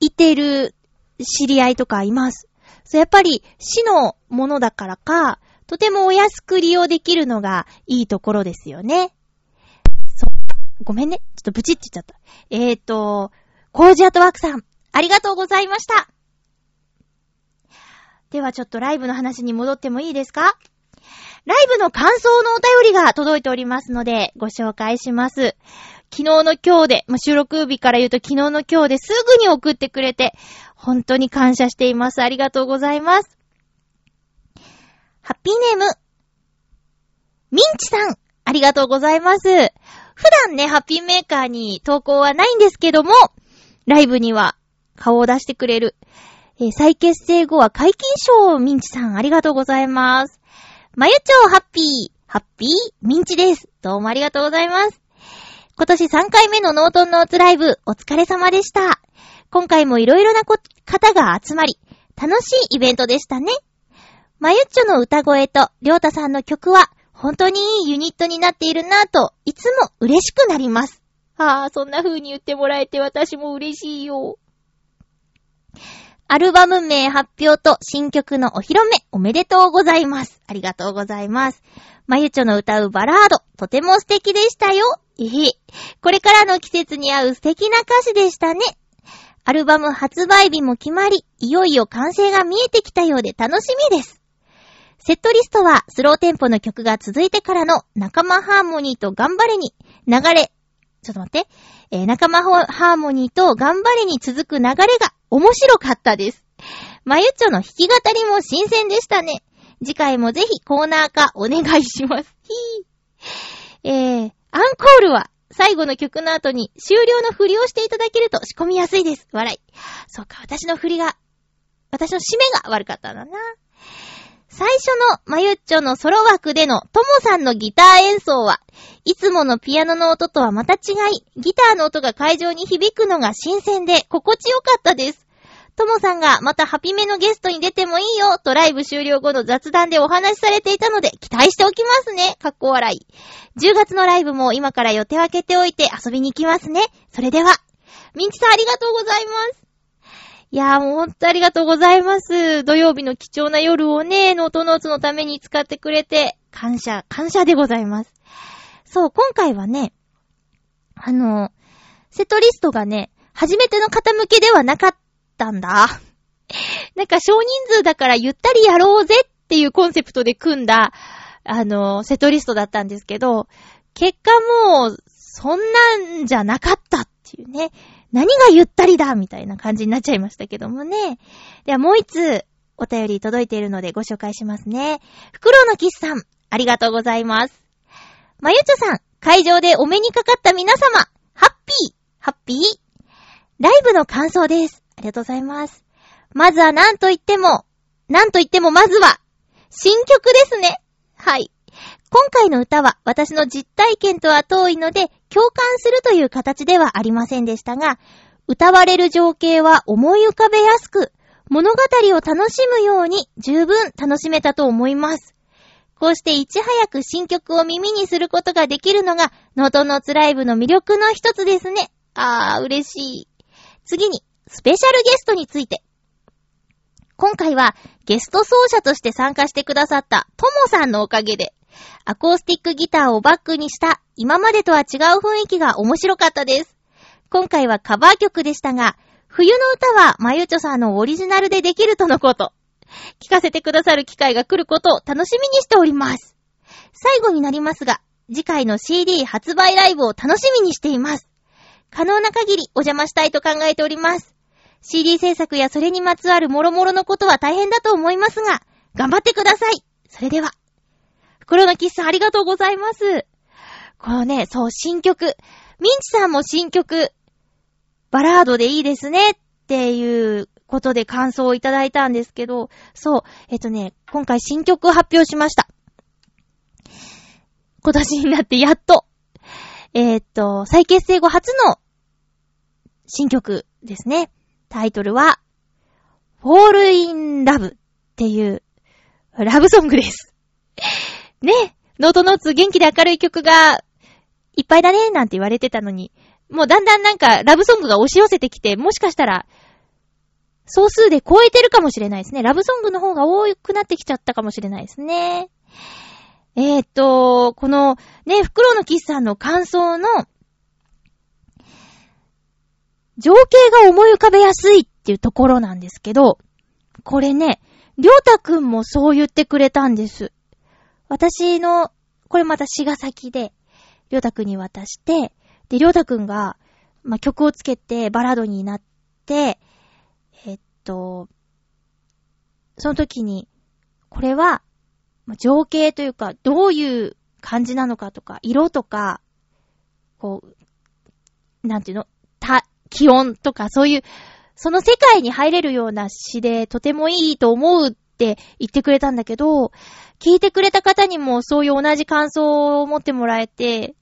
いてる知り合いとかいます。そう、やっぱり市のものだからか、とてもお安く利用できるのがいいところですよね。そう。ごめんね。ちょっとブチって言っちゃった。えーと、コージアトワークさん、ありがとうございました。ではちょっとライブの話に戻ってもいいですか？ライブの感想のお便りが届いておりますので、ご紹介します。昨日の今日で、ま収録日から言うと昨日の今日ですぐに送ってくれて、本当に感謝しています。ありがとうございます。ハッピーネーム、ミンチさん、ありがとうございます。普段ね、ハッピーメーカーに投稿はないんですけども、ライブには顔を出してくれる。えー、再結成後は解禁賞ミンチさんありがとうございます。まゆちょうハッピー、ハッピーミンチです。どうもありがとうございます。今年3回目のノートンノーツライブ、お疲れ様でした。今回もいろいろな方が集まり、楽しいイベントでしたね。まゆっちょの歌声とりょうたさんの曲は、本当にいいユニットになっているなぁと、いつも嬉しくなります。ああ、そんな風に言ってもらえて私も嬉しいよ。アルバム名発表と新曲のお披露目おめでとうございます。ありがとうございます。まゆちょの歌うバラード、とても素敵でしたよ。えへ。これからの季節に合う素敵な歌詞でしたね。アルバム発売日も決まり、いよいよ完成が見えてきたようで楽しみです。セットリストはスローテンポの曲が続いてからの仲間ハーモニーと頑張れに流れ、ちょっと待って、えー、仲間ハーモニーと頑張れに続く流れが面白かったです。まゆちょの弾き語りも新鮮でしたね。次回もぜひコーナー化お願いします。ひー。えー、アンコールは最後の曲の後に終了の振りをしていただけると仕込みやすいです。笑い。そうか、私の振りが、私の締めが悪かったんだな。最初のまゆっちょのソロ枠でのともさんのギター演奏は、いつものピアノの音とはまた違い、ギターの音が会場に響くのが新鮮で心地よかったです。ともさんがまたハピメのゲストに出てもいいよとライブ終了後の雑談でお話しされていたので期待しておきますね。かっこ笑い。10月のライブも今から予定を空けておいて遊びに行きますね。それでは、ミンチさんありがとうございます。いやーもうほんとありがとうございます。土曜日の貴重な夜をね、ノートノーツのために使ってくれて、感謝、感謝でございます。そう、今回はね、あの、セットリストがね、初めての方向けではなかったんだ。なんか少人数だからゆったりやろうぜっていうコンセプトで組んだ、あの、セットリストだったんですけど、結果もう、そんなんじゃなかったっていうね。何がゆったりだみたいな感じになっちゃいましたけどもね。ではもう一つお便り届いているのでご紹介しますね。フクロウのキスさん、ありがとうございます。まゆちょさん、会場でお目にかかった皆様、ハッピー、ハッピー。ライブの感想です。ありがとうございます。まずは何と言っても、何と言ってもまずは、新曲ですね。はい。今回の歌は私の実体験とは遠いので共感するという形ではありませんでしたが、歌われる情景は思い浮かべやすく、物語を楽しむように十分楽しめたと思います。こうしていち早く新曲を耳にすることができるのが、ノートノーツライブの魅力の一つですね。あー、嬉しい。次に、スペシャルゲストについて。今回はゲスト奏者として参加してくださったトモさんのおかげで、アコースティックギターをバックにした今までとは違う雰囲気が面白かったです。今回はカバー曲でしたが、冬の歌はまゆちょさんのオリジナルでできるとのこと。聞かせてくださる機会が来ることを楽しみにしております。最後になりますが、次回の CD 発売ライブを楽しみにしています。可能な限りお邪魔したいと考えております。CD 制作やそれにまつわる諸々のことは大変だと思いますが、頑張ってください。それでは。袋のキスありがとうございます。このね、そう、新曲。ミンチさんも新曲、バラードでいいですねっていうことで感想をいただいたんですけど、そう、えっとね、今回新曲を発表しました。今年になってやっと、えー、っと、再結成後初の新曲ですね。タイトルは、Fall in Love っていうラブソングです。ね、ノートノーツ元気で明るい曲がいっぱいだね、なんて言われてたのに、もうだんだんなんかラブソングが押し寄せてきて、もしかしたら、総数で超えてるかもしれないですね。ラブソングの方が多くなってきちゃったかもしれないですね。えー、っと、このね、袋のキスさんの感想の、情景が思い浮かべやすいっていうところなんですけど、これね、りょうたくんもそう言ってくれたんです。私の、これまた詩が先で、りょうたくんに渡して、で、りょうたくんが、まあ、曲をつけてバラードになって、えっと、その時に、これは、情景というか、どういう感じなのかとか、色とか、こう、なんていうの、た、気温とか、そういう、その世界に入れるような詩でとてもいいと思うって言ってくれたんだけど、聞いてくれた方にもそういう同じ感想を持ってもらえて、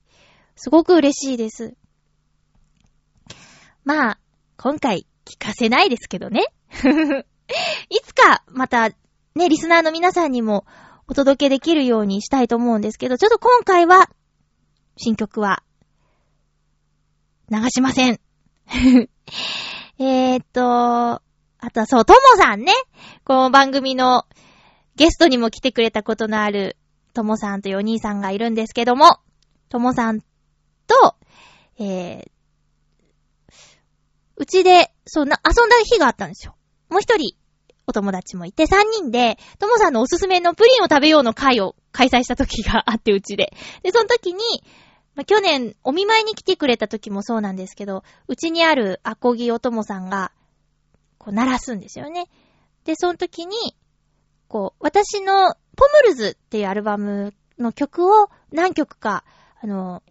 すごく嬉しいです。まあ、今回聞かせないですけどね。いつか、また、ね、リスナーの皆さんにもお届けできるようにしたいと思うんですけど、ちょっと今回は、新曲は、流しません。えーっと、あとはそう、ともさんね。この番組のゲストにも来てくれたことのある、ともさんというお兄さんがいるんですけども、ともさんと、えー、うちで、そうな、遊んだ日があったんですよ。もう一人、お友達もいて、三人で、ともさんのおすすめのプリンを食べようの会を開催した時があって、うちで。で、その時に、ま、去年、お見舞いに来てくれた時もそうなんですけど、うちにあるアコギおともさんが、こう、鳴らすんですよね。で、その時に、こう、私の、ポムルズっていうアルバムの曲を何曲か、あの、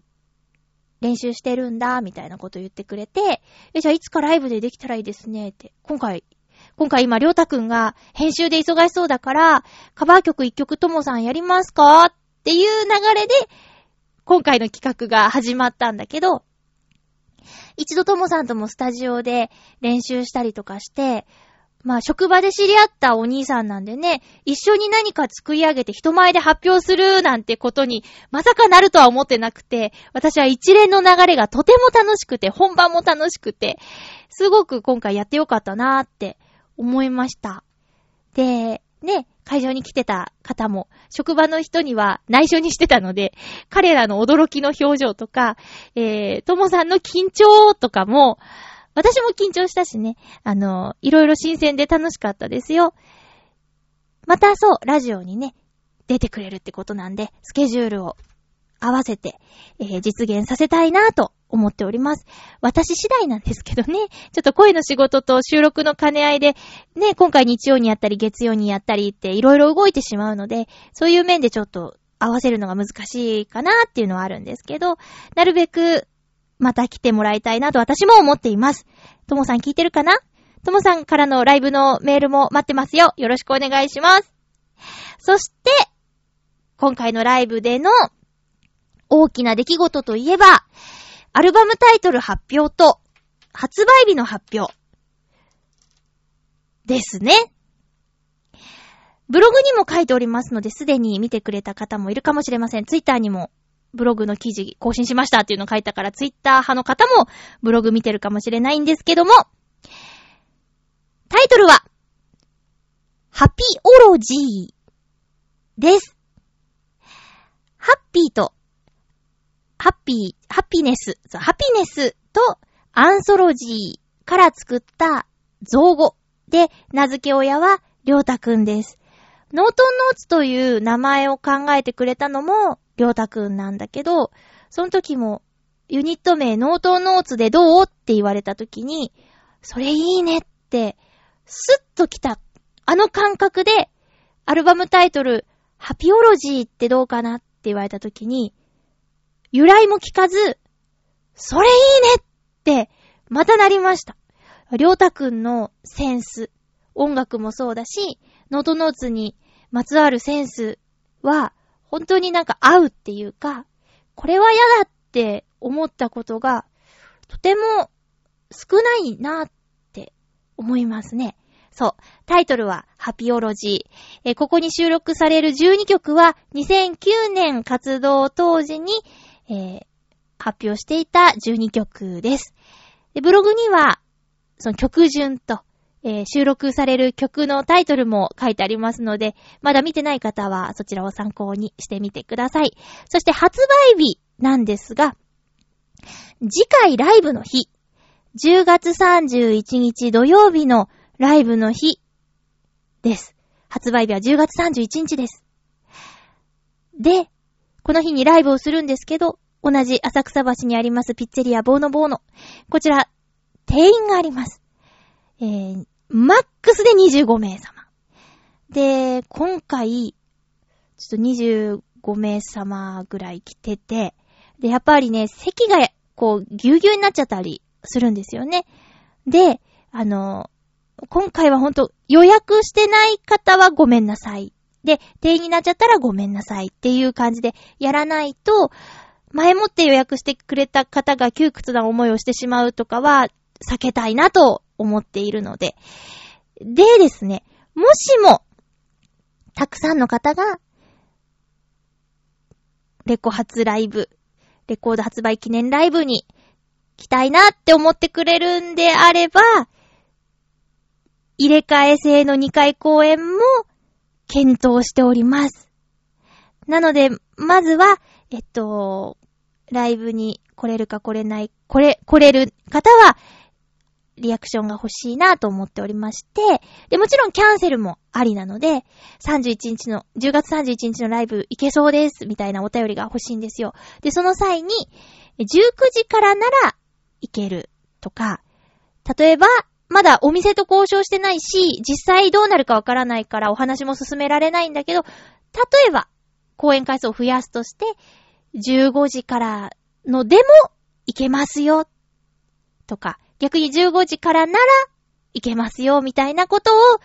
練習してるんだ、みたいなこと言ってくれて、え、じゃあいつかライブでできたらいいですね、って。今回、今回今、りょうたくんが編集で忙しそうだから、カバー曲一曲ともさんやりますかっていう流れで、今回の企画が始まったんだけど、一度ともさんともスタジオで練習したりとかして、まあ職場で知り合ったお兄さんなんでね、一緒に何か作り上げて人前で発表するなんてことにまさかなるとは思ってなくて、私は一連の流れがとても楽しくて、本番も楽しくて、すごく今回やってよかったなーって思いました。で、ね、会場に来てた方も、職場の人には内緒にしてたので、彼らの驚きの表情とか、えー、ともさんの緊張とかも、私も緊張したしね、あの、いろいろ新鮮で楽しかったですよ。またそう、ラジオにね、出てくれるってことなんで、スケジュールを合わせて、えー、実現させたいなと思っております。私次第なんですけどね、ちょっと声の仕事と収録の兼ね合いで、ね、今回日曜にやったり月曜にやったりっていろいろ動いてしまうので、そういう面でちょっと合わせるのが難しいかなっていうのはあるんですけど、なるべくまた来てもらいたいなと私も思っています。ともさん聞いてるかな？ともさんからのライブのメールも待ってますよ。よろしくお願いします。そして、今回のライブでの大きな出来事といえば、アルバムタイトル発表と、発売日の発表。ですね。ブログにも書いておりますので、すでに見てくれた方もいるかもしれません。ツイッターにもブログの記事更新しましたっていうのを書いたから、ツイッター派の方もブログ見てるかもしれないんですけども、タイトルは、ハピオロジーです。ハッピーとハッピー、ハピネス、ハピネスとアンソロジーから作った造語で名付け親はりょうたくんです。ノートンノーツという名前を考えてくれたのもりょうたくんなんだけど、その時もユニット名ノートンノーツでどう？って言われた時に、それいいねって、スッと来た。あの感覚で、アルバムタイトル、ハピオロジーってどうかな？って言われた時に、由来も聞かず、それいいねって、またなりました。りょうたくんのセンス、音楽もそうだし、ノートノーツにまつわるセンスは、本当になんか合うっていうか、これは嫌だって思ったことが、とても少ないなって思いますね。そう。タイトルは、ハピオロジー。えここに収録される12曲は、2009年活動当時に、えー、発表していた12曲です。でブログには、その曲順と、えー、収録される曲のタイトルも書いてありますので、まだ見てない方はそちらを参考にしてみてください。そして発売日なんですが、次回ライブの日、10月31日土曜日のライブの日です。発売日は10月31日です。で、この日にライブをするんですけど、同じ浅草橋にありますピッツェリアボーノボーノ。こちら、定員があります。えー、マックスで25名様。で、今回、ちょっと25名様ぐらい来てて、で、やっぱりね、席が、こう、ぎゅうぎゅうになっちゃったりするんですよね。で、あの、今回はほんと予約してない方はごめんなさいで、定員になっちゃったらごめんなさいっていう感じでやらないと、前もって予約してくれた方が窮屈な思いをしてしまうとかは避けたいなと思っているので。でですね、もしも、たくさんの方が、レコ発ライブ、レコード発売記念ライブに来たいなって思ってくれるんであれば、入れ替え制の2回公演も検討しております。なので、まずは、えっと、ライブに来れるか来れない、来れ、来れる方は、リアクションが欲しいなと思っておりまして、で、もちろんキャンセルもありなので、31日の、10月31日のライブ行けそうです、みたいなお便りが欲しいんですよ。で、その際に、19時からなら行けるとか、例えば、まだお店と交渉してないし、実際どうなるかわからないからお話も進められないんだけど、例えば、公演回数を増やすとして、15時からのでも行けますよ。とか、逆に15時からなら行けますよ、みたいなことを、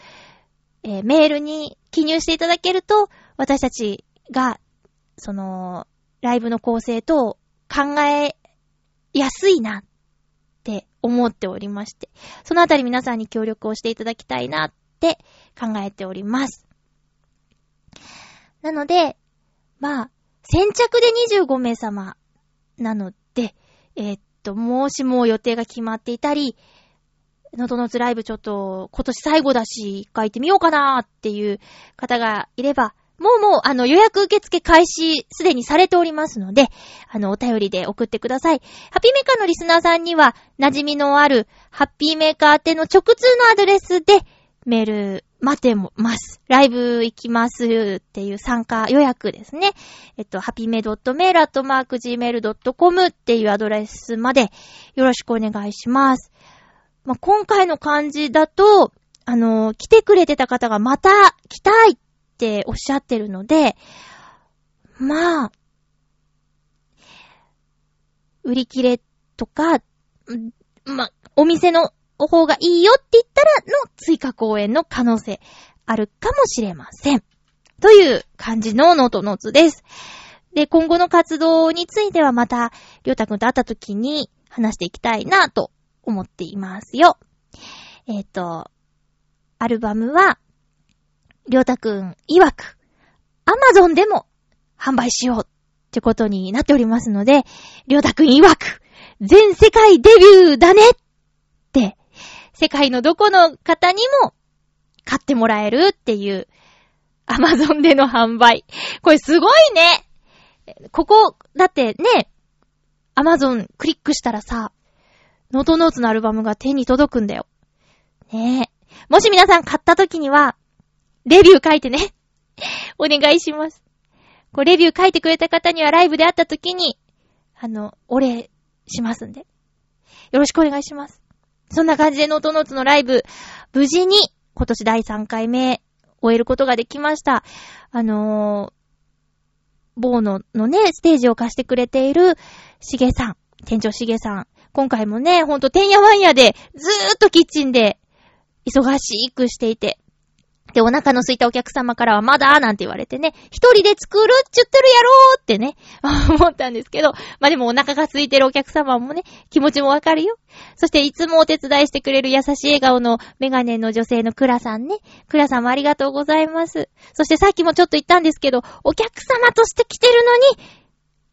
えー、メールに記入していただけると、私たちが、その、ライブの構成と考えやすいなって思っておりまして、そのあたり皆さんに協力をしていただきたいなって考えております。なので、まあ、先着で25名様なので、えー、っと、もしも予定が決まっていたり、のどのつライブちょっと今年最後だし、書いてみようかなーっていう方がいれば、もうもう、あの、予約受付開始すでにされておりますので、あの、お便りで送ってください。ハッピーメーカーのリスナーさんには、馴染みのある、ハッピーメーカー宛ての直通のアドレスで、メール待てます。ライブ行きますっていう参加予約ですね。えっと、ハピメ .mail.gmail.com っていうアドレスまでよろしくお願いします。まあ、今回の感じだと、あの、来てくれてた方がまた来たいっっておっしゃってるので、まあ、売り切れとか、まあお店の方がいいよって言ったらの追加公演の可能性あるかもしれません。という感じのノートノーツです。で、今後の活動についてはまた、りょうたくんと会った時に話していきたいなと思っていますよ。えっ、ー、と、アルバムは、りょうたくん曰く、アマゾンでも販売しようってことになっておりますので、りょうたくん曰く、全世界デビューだねって世界のどこの方にも買ってもらえるっていう、アマゾンでの販売。これすごいねここ、だってね、アマゾンクリックしたらさ、ノートノーツのアルバムが手に届くんだよ。ねえ。もし皆さん買った時には、レビュー書いてね。お願いします。こう、レビュー書いてくれた方にはライブで会った時に、あの、お礼しますんで。よろしくお願いします。そんな感じでノートノーツのライブ、無事に今年第3回目終えることができました。あのー、某ののね、ステージを貸してくれているしげさん、店長しげさん。今回もね、ほんとてんやわんやでずーっとキッチンで忙しくしていて、で、お腹の空いたお客様からはまだなんて言われてね、一人で作るっちゅってるやろーってね、思ったんですけど、まあ、でもお腹が空いてるお客様もね、気持ちもわかるよ。そしていつもお手伝いしてくれる優しい笑顔のメガネの女性のクラさんね。クラさんもありがとうございます。そしてさっきもちょっと言ったんですけど、お客様として来てるのに、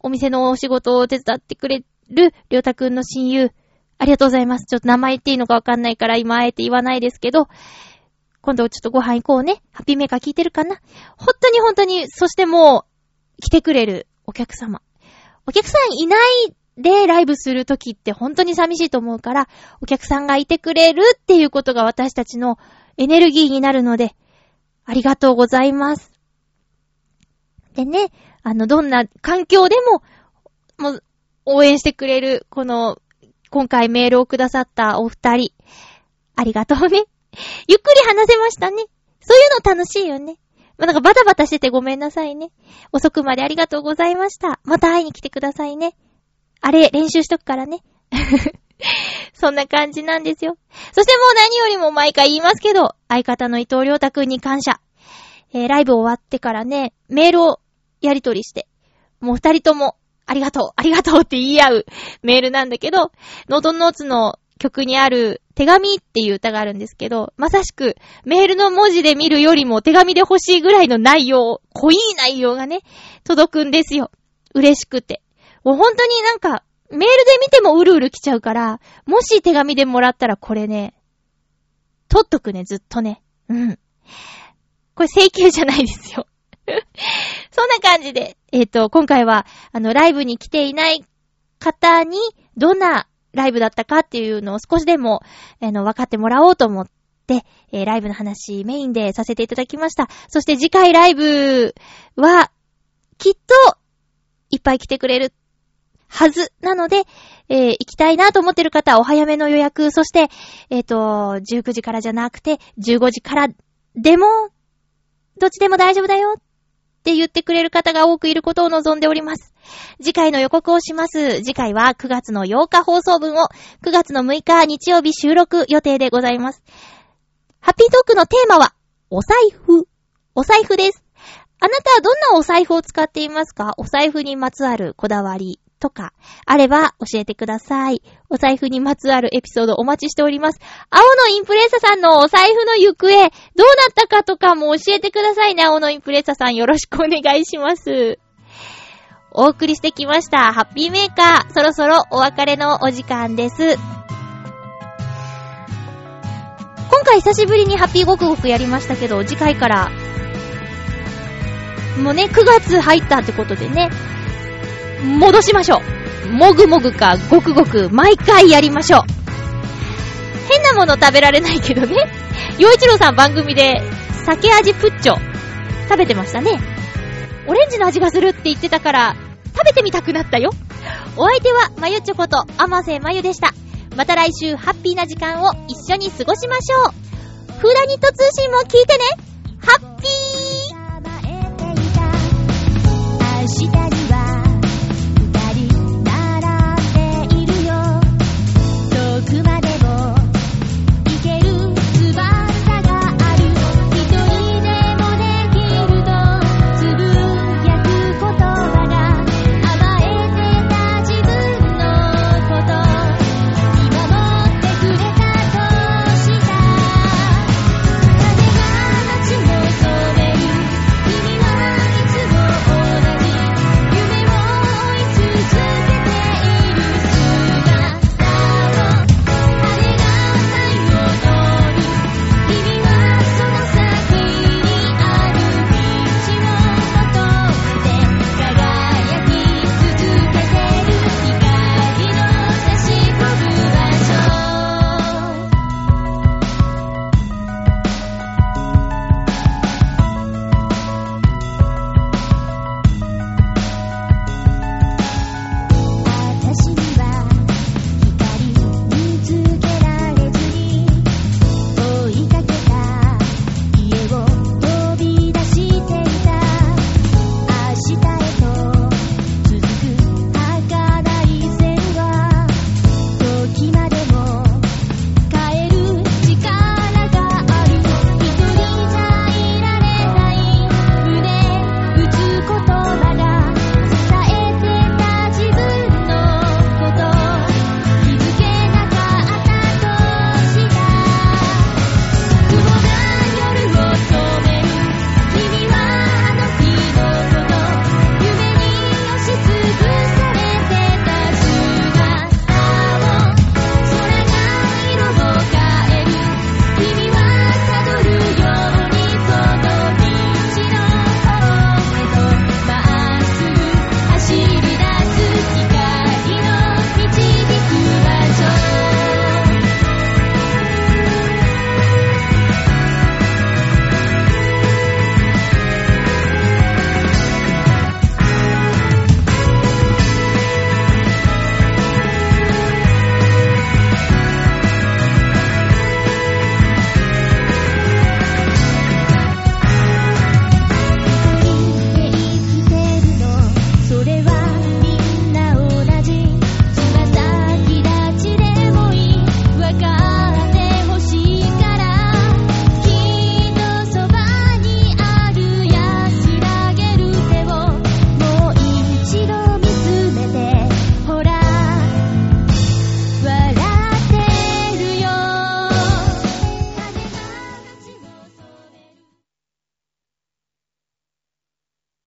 お店のお仕事を手伝ってくれる、りょうたくんの親友、ありがとうございます。ちょっと名前言っていいのかわかんないから今あえて言わないですけど、今度ちょっとご飯行こうね。ハッピーメーカー聞いてるかな？本当に本当に、そしてもう、来てくれるお客様。お客さんいないでライブするときって本当に寂しいと思うから、お客さんがいてくれるっていうことが私たちのエネルギーになるので、ありがとうございます。でね、あの、どんな環境でも、もう、応援してくれる、この、今回メールをくださったお二人、ありがとうね。ゆっくり話せましたね。そういうの楽しいよね。まあ、なんかバタバタしててごめんなさいね。遅くまでありがとうございました。また会いに来てくださいね。あれ、練習しとくからね。そんな感じなんですよ。そしてもう何よりも毎回言いますけど、相方の伊藤良太くんに感謝。えー、ライブ終わってからね、メールをやり取りして、もう二人とも、ありがとう、ありがとうって言い合うメールなんだけど、ノートノーツの曲にある手紙っていう歌があるんですけど、まさしくメールの文字で見るよりも手紙で欲しいぐらいの内容、濃い内容がね、届くんですよ。嬉しくて。もう本当になんか、メールで見てもうるうる来ちゃうから、もし手紙でもらったらこれね、取っとくね、ずっとね。うん。これ請求じゃないですよ。そんな感じで、えっ、ー、と、今回は、あの、ライブに来ていない方に、どんなライブだったかっていうのを少しでも、あの、分かってもらおうと思って、えー、ライブの話メインでさせていただきました。そして次回ライブは、きっと、いっぱい来てくれるはずなので、えー、行きたいなと思ってる方はお早めの予約、そして、えっ、ー、と、19時からじゃなくて、15時からでも、どっちでも大丈夫だよって言ってくれる方が多くいることを望んでおります。次回の予告をします。次回は9月の8日放送分を9月の6日日曜日収録予定でございます。ハッピートークのテーマは、お財布。お財布です。あなたはどんなお財布を使っていますか？お財布にまつわるこだわりとか、あれば教えてください。お財布にまつわるエピソードお待ちしております。青のインプレッサさんのお財布の行方、どうなったかとかも教えてくださいね。青のインプレッサさんよろしくお願いします。お送りしてきました。ハッピーメーカー。そろそろお別れのお時間です。今回久しぶりにハッピーごくごくやりましたけど、次回から、もうね、9月入ったってことでね、戻しましょう。もぐもぐかごくごく毎回やりましょう。変なもの食べられないけどね。洋一郎さん番組で酒味プッチョ食べてましたね。オレンジの味がするって言ってたから食べてみたくなったよ。お相手はまゆちょこと甘瀬まゆでした。また来週ハッピーな時間を一緒に過ごしましょう。フーダニット通信も聞いてね。ハッピー